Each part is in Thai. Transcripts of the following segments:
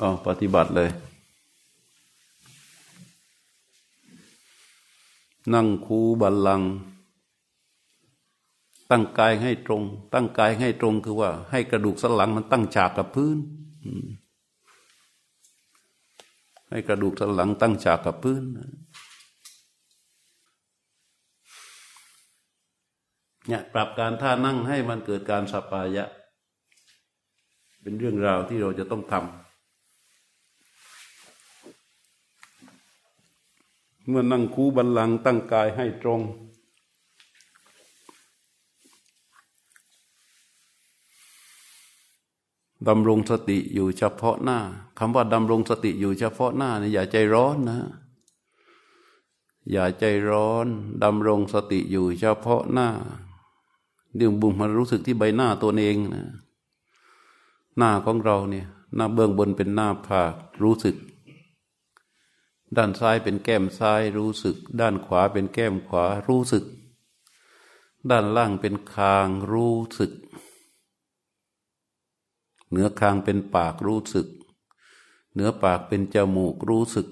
อ๋อปฏิบัติเลย นั่งคูบัลลัง ตั้งกายให้ตรง ตั้งกายให้ตรงคือว่า ให้กระดูกสันหลังมันตั้งฉากกับพื้นให้กระดูกสันหลังตั้งฉากกับพื้น เนี่ยปรับการท่านั่งให้มันเกิดการสปายะ เป็นเรื่องราวที่เราจะต้องทำ เมื่อนั่งคูบันลังตั้งกายให้ตรง ดำรงสติอยู่เฉพาะหน้าคำว่าดำรงสติอยู่เฉพาะหน้าเนี่ยอย่าใจร้อนนะ อย่าใจร้อนดำรงสติอยู่เฉพาะหน้าเรื่องบุ้งมันรู้สึกที่ใบหน้าตัวเองนะ หน้าของเราเนี่ย หน้าเบื้องบนเป็นหน้าผากรู้สึก ด้านซ้ายเป็นแก้มซ้ายรู้สึก ด้านขวาเป็นแก้มขวารู้สึก ด้านล่างเป็นคางรู้สึก เหนือคางเป็นปากรู้สึก เหนือปากเป็นจมูกรู้สึก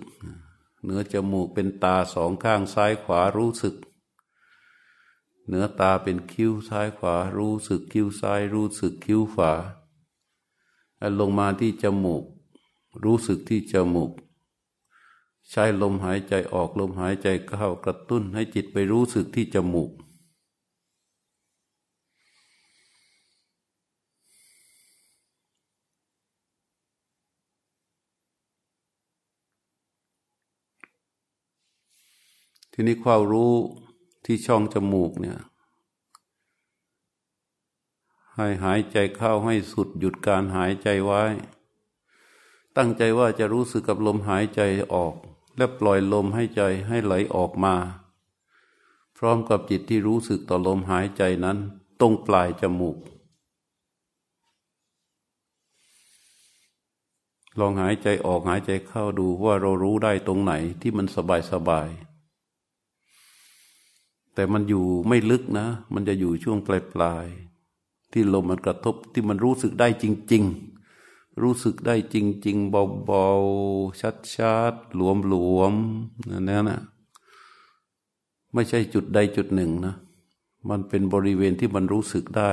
เหนือจมูกเป็นตาสองข้างซ้ายขวารู้สึก เหนือตาเป็นคิ้วซ้ายขวารู้สึกคิ้วซ้ายรู้สึกคิ้วขวาลงมาที่จมูก รู้สึกที่จมูก ใช้ลมหายใจออกลมหายใจเข้ากระตุ้นให้จิตไปรู้สึกที่จมูก ทีนี้ความรู้ที่ช่องจมูกเนี่ยให้หายใจเข้าให้สุดหยุดการหายใจไว้ ตั้งใจว่าจะรู้สึกกับลมหายใจออก และปล่อยลมให้ใจให้ไหลออกมา พร้อมกับจิตที่รู้สึกต่อลมหายใจนั้นตรงปลายจมูก ลองหายใจออกหายใจเข้าดูว่าเรารู้ได้ตรงไหนที่มันสบายสบาย แต่มันอยู่ไม่ลึกนะ มันจะอยู่ช่วงปลายปลายที่ลมมันกระทบที่มันรู้สึกได้จริง ๆ รู้สึกได้จริง ๆ เบาๆ ชัดๆ หลวมๆนั่นนะ ไม่ใช่จุดใดจุดหนึ่งนะ มันเป็นบริเวณที่มันรู้สึกได้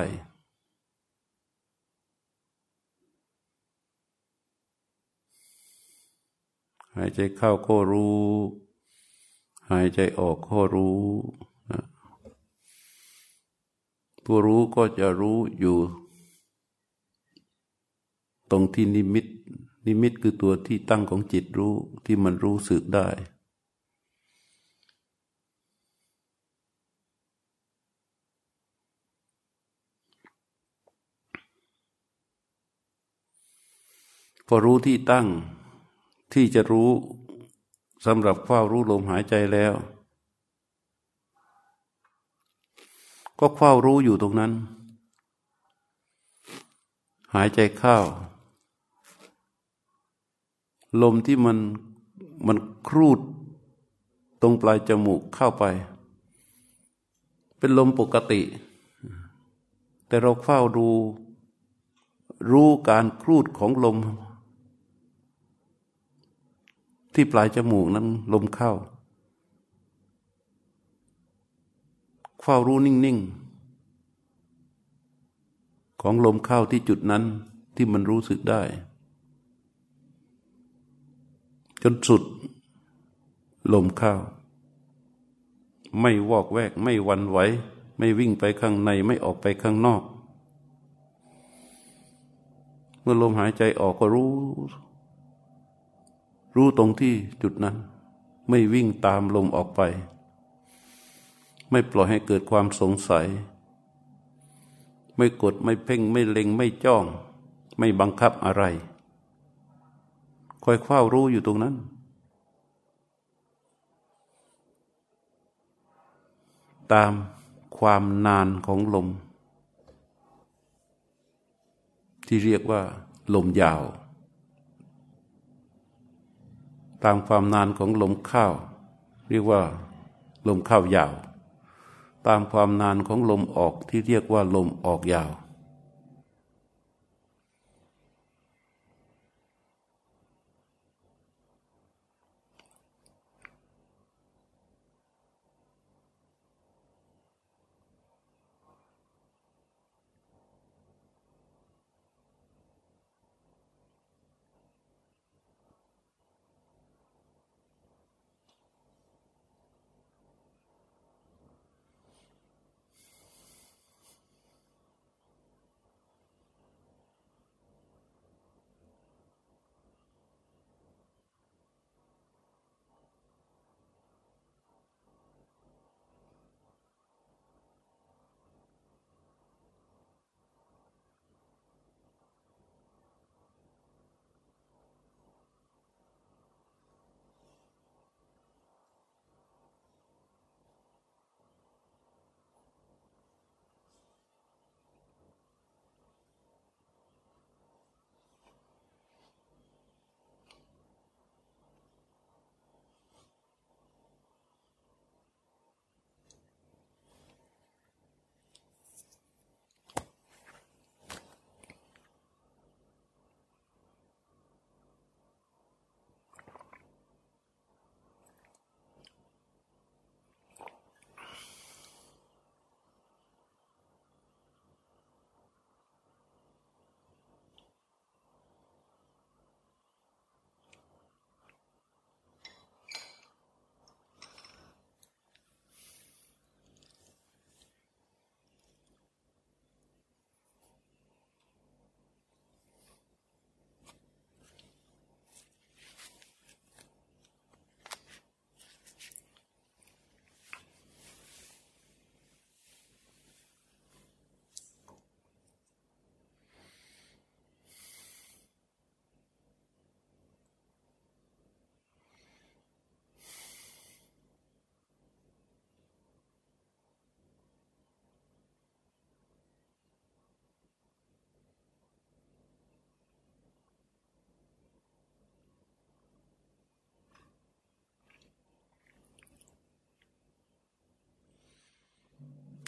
หายใจเข้าก็รู้ หายใจออกก็รู้ผู้รู้ก็จะรู้อยู่ รงที่นิมิต นิมิตคือตัวที่ตั้งของจิตรู้ที่มันรู้สึกได้ พอรู้ที่ตั้งที่จะรู้สำหรับเฝ้ารู้ลมหายใจแล้ว ก็เฝ้ารู้อยู่ตรงนั้น หายใจเข้า ลมที่มันมันครูดตรงปลายจมูกเข้าไป เป็นลมปกติ แต่เราเฝ้าดู รู้การครูดของลม ที่ปลายจมูกนั้นลมเข้าเฝ้ารู้นิ่งๆ ของลมเข้าที่จุดนั้นที่มันรู้สึกได้ จนสุดลมเข้าไม่วอกแวก ไม่วันไหว ไม่วิ่งไปข้างในไม่ออกไปข้างนอก เมื่อลมหายใจออกก็รู้ รู้ตรงที่จุดนั้น ไม่วิ่งตามลมออกไป ไม่ปล่อยให้เกิดความสงสัย ไม่กดไม่เพ่งไม่เล็งไม่จ้อง ไม่บังคับอะไร คอยเฝ้ารู้อยู่ตรงนั้น ตามความนานของลม ที่เรียกว่า ลมยาว ตามความนานของลมเข้าเรียกว่า ลมเข้ายาว ตามความนานของลมออกที่เรียกว่า ลมออกยาว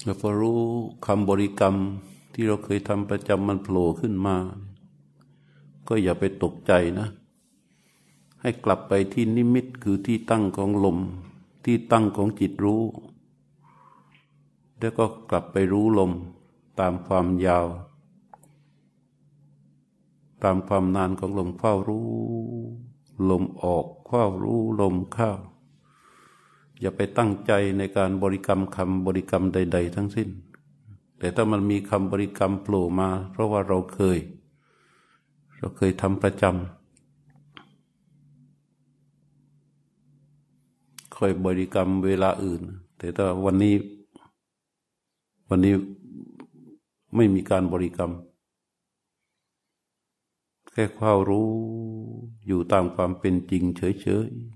แล้วพอรู้คำบริกรรมที่เราเคยทำประจำมันโผล่ขึ้นมา ก็อย่าไปตกใจนะ ให้กลับไปที่นิมิตคือที่ตั้งของลม ที่ตั้งของจิตรู้ แล้วก็กลับไปรู้ลมตามความยาว ตามความนานของลมเข้ารู้ ลมออกเข้ารู้ลมเข้า อย่าไปตั้งใจในการบริกรรมคำบริกรรมใด ๆ ทั้งสิ้น แต่ถ้ามันมีคำบริกรรมโผล่มา เพราะว่าเราเคย เราเคยทำประจำค่อยบริกรรมเวลาอื่น แต่ถ้าวันนี้ วันนี้ไม่มีการบริกรรม แค่ความรู้อยู่ตามความเป็นจริงเฉยๆ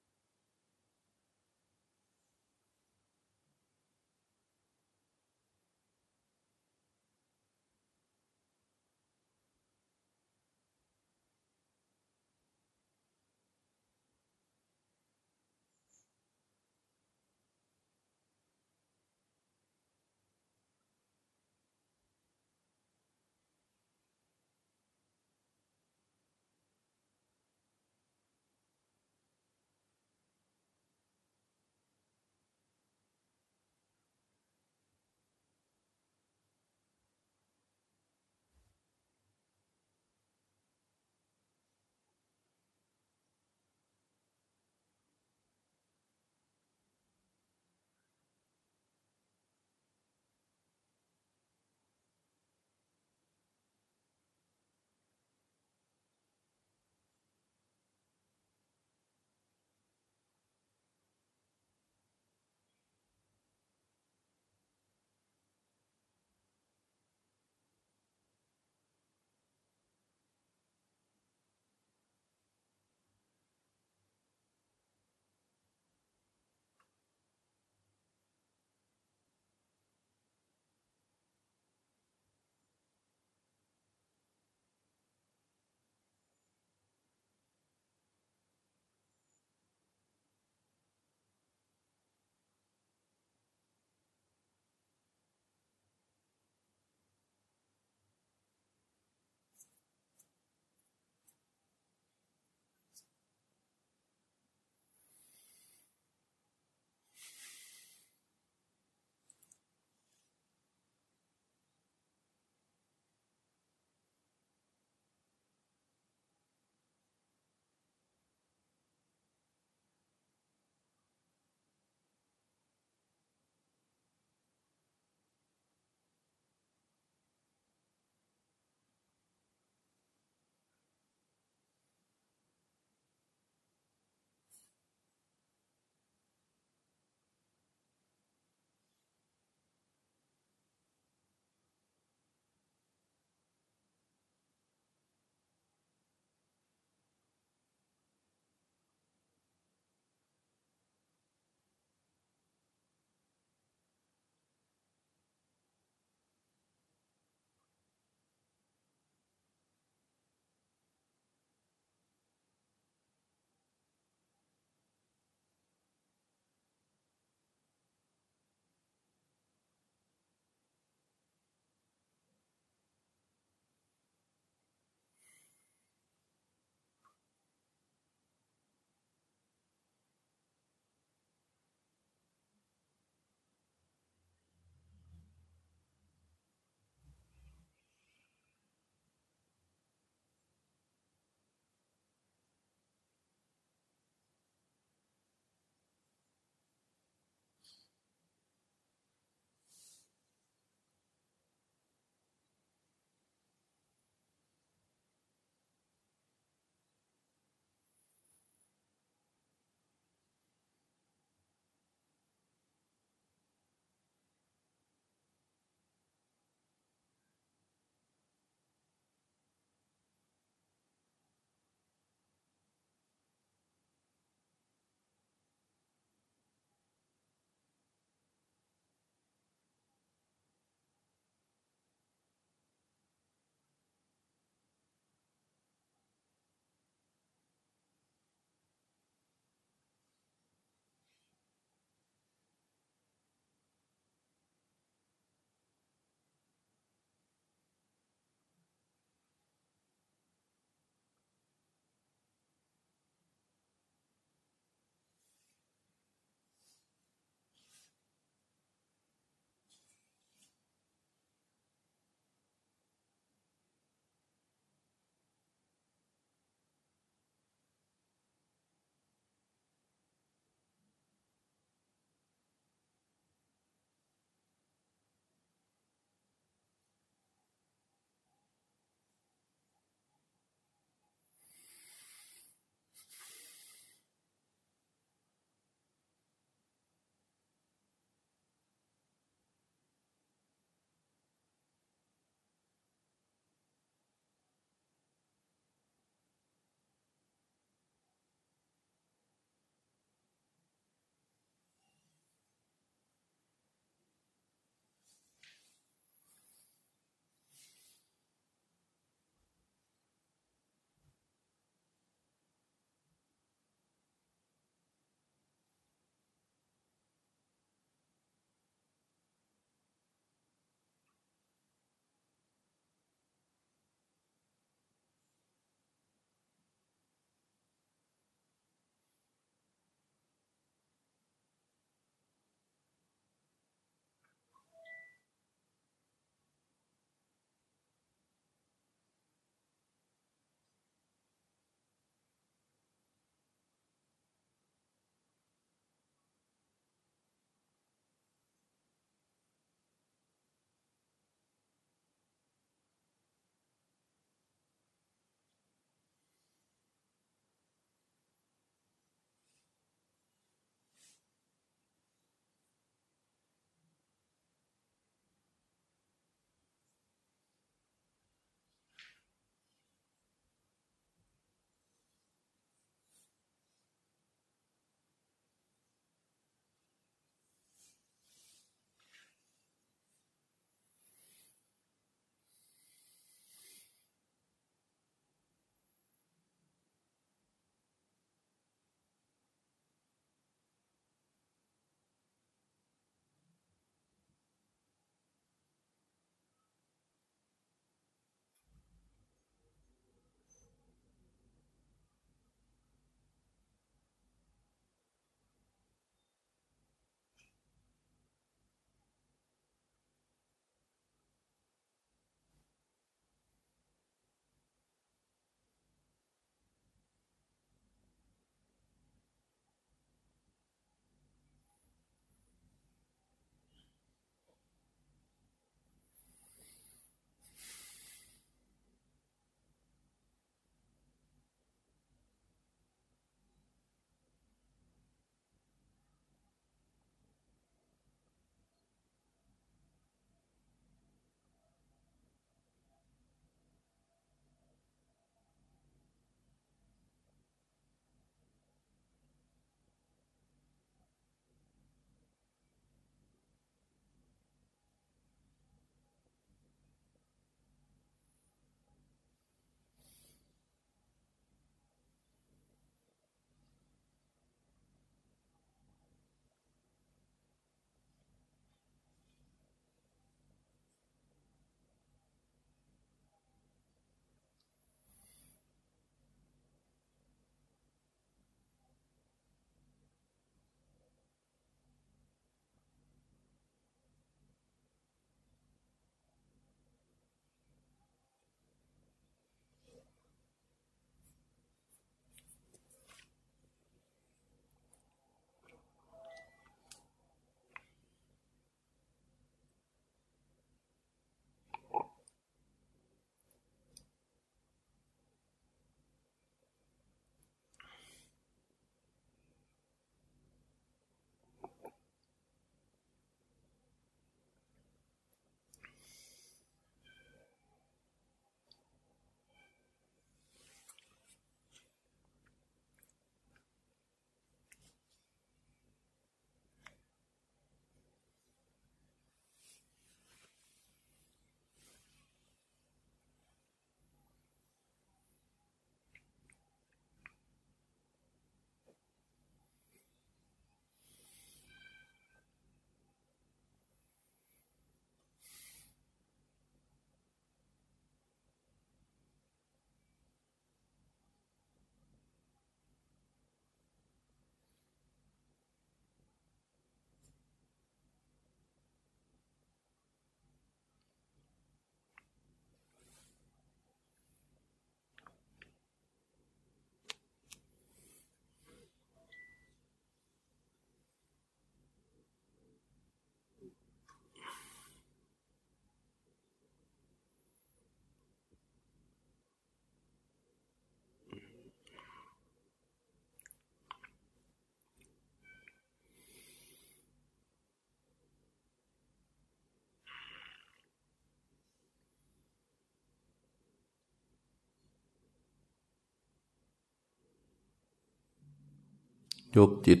ยกจิต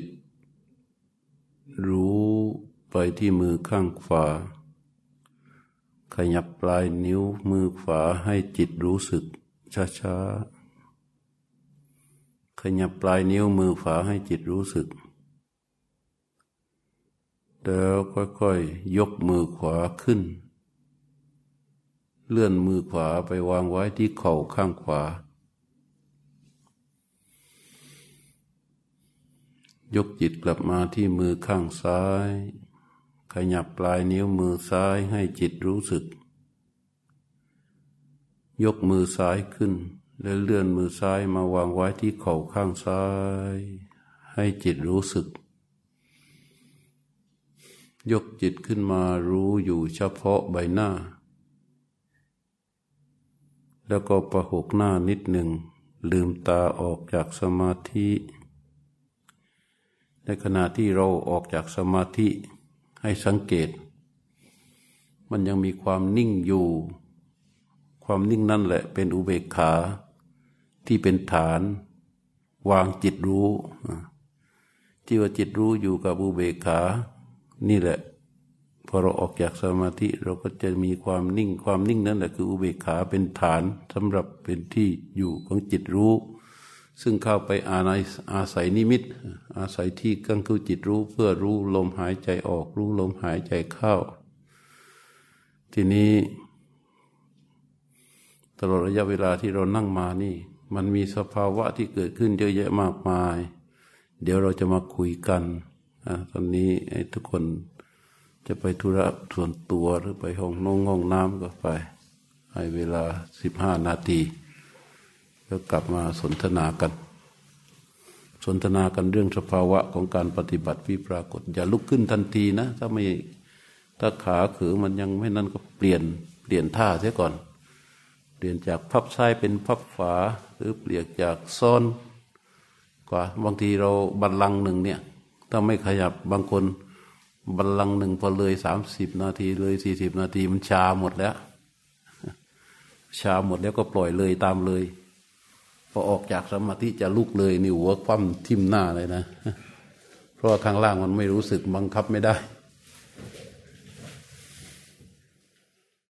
รู้ไปที่มือข้างขวา ขยับปลายนิ้วมือขวาให้จิตรู้สึกช้าๆ ขยับปลายนิ้วมือขวาให้จิตรู้สึก แล้วค่อยๆ ยกมือขวาขึ้น เลื่อนมือขวาไปวางไว้ที่เข่าข้างขวา ยกจิตกลับมาที่มือข้างซ้าย ขยับปลายนิ้วมือซ้ายให้จิตรู้สึก ยกมือซ้ายขึ้น แล้วเลื่อนมือซ้ายมาวางไว้ที่เข่าข้างซ้าย ให้จิตรู้สึก ยกจิตขึ้นมารู้อยู่เฉพาะใบหน้า แล้วก็ประหกหน้านิดหนึ่งลืมตาออกจากสมาธิ ในขณะที่เราออกจากสมาธิให้สังเกต มันยังมีความนิ่งอยู่ ความนิ่งนั่นแหละเป็นอุเบกขาที่เป็นฐาน วางจิตรู้ที่ว่าจิตรู้อยู่กับอุเบกขา นี่แหละพอเราออกจากสมาธิเราก็จะมีความนิ่งความนิ่งนั่นแหละคืออุเบกขาเป็นฐานสำหรับเป็นที่อยู่ของจิตรู้ ซึ่งเข้าไปอาในอาศัยนิมิต อาศัยที่กังคือจิตรู้เพื่อรู้ลมหายใจออก รู้ลมหายใจเข้า ทีนี้ ตลอดระยะเวลาที่เรานั่งมานี่ มันมีสภาวะที่เกิดขึ้นเยอะแยะมากมาย เดี๋ยวเราจะมาคุยกันตอนนี้ทุกคนจะไปธุระส่วนตัวหรือไปห้องนงห้องน้ำก็ไป ให้เวลาสิบห้านาที แล้วกลับมาสนทนากัน สนทนากันเรื่องสภาวะของการปฏิบัติวิปรากฏ อย่าลุกขึ้นทันทีนะ ถ้าไม่ถ้าขาขือมันยังไม่นั่นก็เปลี่ยนเปลี่ยนท่าเสียก่อน เปลี่ยนจากพับซ้ายเป็นพับขวาหรือเปลี่ยนจากซ้อนกว่าบางทีเราบัลลังหนึ่งเนี่ยถ้าไม่ขยับบางคนบัลลังหนึ่งพอเลยสามสิบนาทีเลยสี่สิบนาทีมันชาหมดแล้ว ชาหมดแล้วก็ปล่อยเลยตามเลย พอออกจากสมาธิจะลุกเลยนี่หัวคว่ำทิ่มหน้าเลยนะ เพราะว่าข้างล่างมันไม่รู้สึกบังคับไม่ได้